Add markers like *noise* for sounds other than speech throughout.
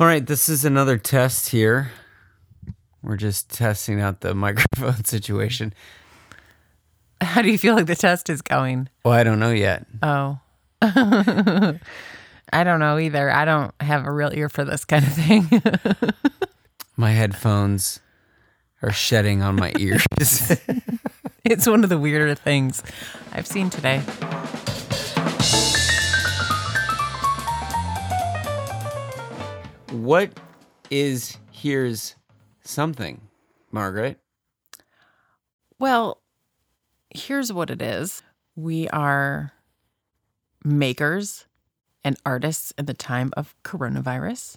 All right, this is another test here. We're just testing out the *laughs* microphone situation. How do you feel like the test is going? Well, I don't know yet. Oh. *laughs* I don't know either. I don't have a real ear for this kind of thing. *laughs* My headphones are shedding on my ears. it's one of the weirder things I've seen today. What is here's something, Margaret? Well, here's what it is we are makers and artists in the time of coronavirus,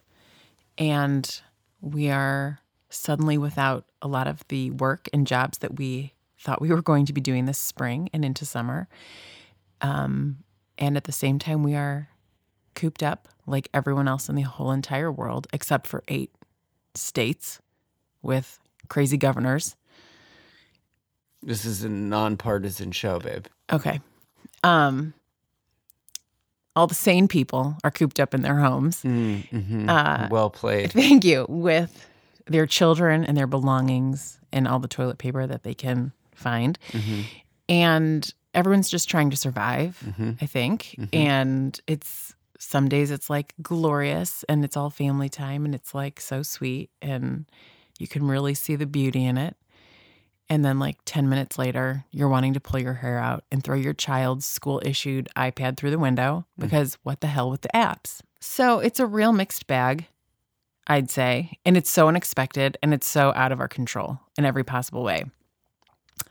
and we are suddenly without a lot of the work and jobs that we thought we were going to be doing this spring and into summer. Um, and at the same time, we are cooped up like everyone else in the whole entire world, except for eight states with crazy governors. This is a nonpartisan show, babe. Okay. Um, all the sane people are cooped up in their homes. Mm-hmm. Uh, well played. Thank you. With their children and their belongings and all the toilet paper that they can find. Mhm. And everyone's just trying to survive, Mhm. I think. Mhm. And it's some days it's like glorious and it's all family time and it's like so sweet and you can really see the beauty in it. And then, like 10 minutes later, you're wanting to pull your hair out and throw your child's school issued iPad through the window mm-hmm. because what the hell with the apps? So it's a real mixed bag, I'd say. And it's so unexpected and it's so out of our control in every possible way.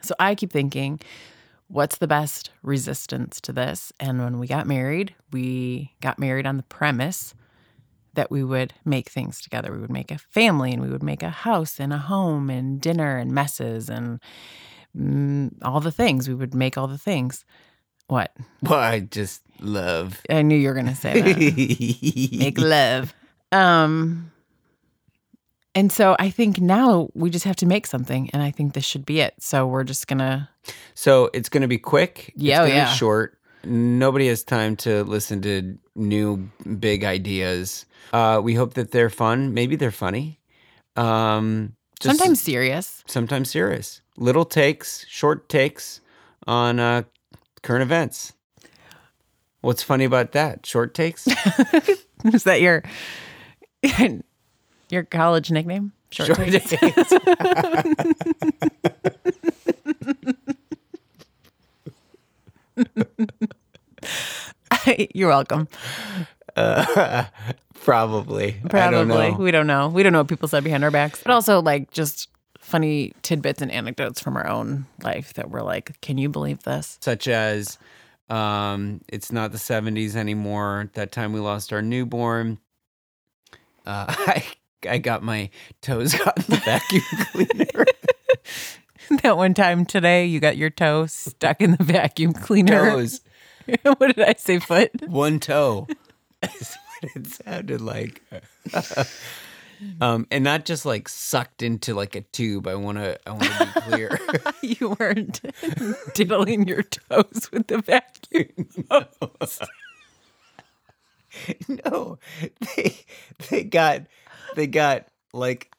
So I keep thinking, what's the best resistance to this? And when we got married, we got married on the premise that we would make things together. We would make a family and we would make a house and a home and dinner and messes and mm, all the things. We would make all the things. What? Well, I just love. I knew you were going to say that. *laughs* make love. Um, and so I think now we just have to make something, and I think this should be it. So we're just gonna. So it's going to be quick. Yeah, oh, it's gonna yeah. Be short. Nobody has time to listen to new big ideas. Uh, we hope that they're fun. Maybe they're funny. Um, just sometimes serious. sometimes serious. Little takes, short takes on uh, current events. What's funny about that? Short takes. *laughs* Is that your your college nickname? Short, takes? *laughs* takes. *laughs* You're welcome. Uh, *laughs* probably. Probably. don't. We don't know. We don't know what people said behind our backs. But also like just funny tidbits and anecdotes from our own life that we're like, can you believe this? such as um, it's not the 70s anymore. That time we lost our newborn. Uh, I I got my toes *laughs* caught in the vacuum cleaner. *laughs* that one time today you got your toe stuck in the vacuum cleaner. toes, *laughs* what did I say? Foot? one toe. Is what it sounded like. um, and not just like sucked into like a tube. I want to I want to be clear. you weren't diddling your toes with the vacuum. no, they they got they got like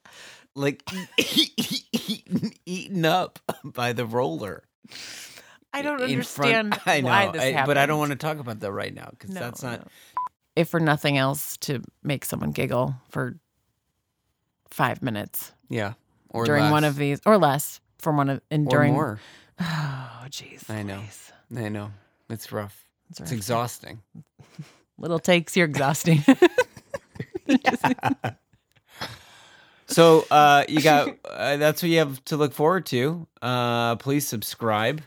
like eaten, *laughs* eaten up by the roller. I don't in front- understand *laughs* I know, why this I- happened. but I don't want to talk about that right now because No, that's not. no. If for nothing else, to make someone giggle for five minutes Yeah, or during one of these, or less from one of, and or during. more. *sighs* Oh, jeez. I know. Louise. I know it's rough. It's It's exhausting. *laughs* Little takes, you're exhausting. So uh, you got *laughs* uh, that's what you have to look forward to. Uh, please subscribe.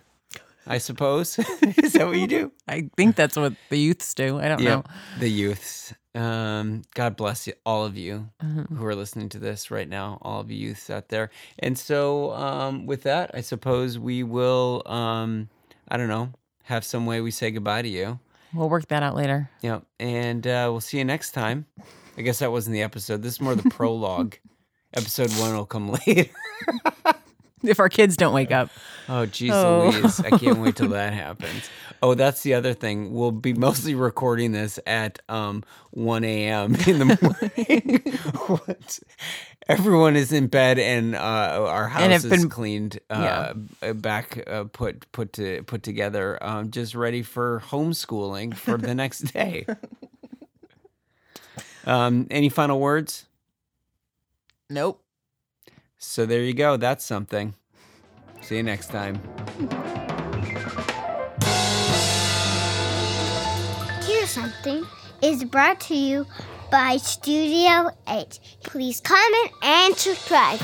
I suppose *laughs* is that what you do? I think that's what the youths do. I don't Yeah, know. the youths. Um, God bless you, all of you Mhm. who are listening to this right now, all of you youths out there. And so, um, with that, I suppose we will. Um, I don't know, have some way we say goodbye to you. We'll work that out later. Yeah, and uh, we'll see you next time. I guess that wasn't the episode. This is more the prologue. *laughs* Episode one will come *laughs* later. If our kids don't wake up. Oh, jeez Oh. Louise. I can't wait till *laughs* that happens. Oh, that's the other thing. We'll be mostly recording this at um, 1 a.m. in the morning. *laughs* What- Everyone is in bed, and uh, our house And is been- cleaned, uh, back, uh, put put to put together, um, just ready for homeschooling for the next day. Um, any final words? Nope. So there you go. That's something. See you next time. Here's something is brought to you by Studio H. Please comment and subscribe.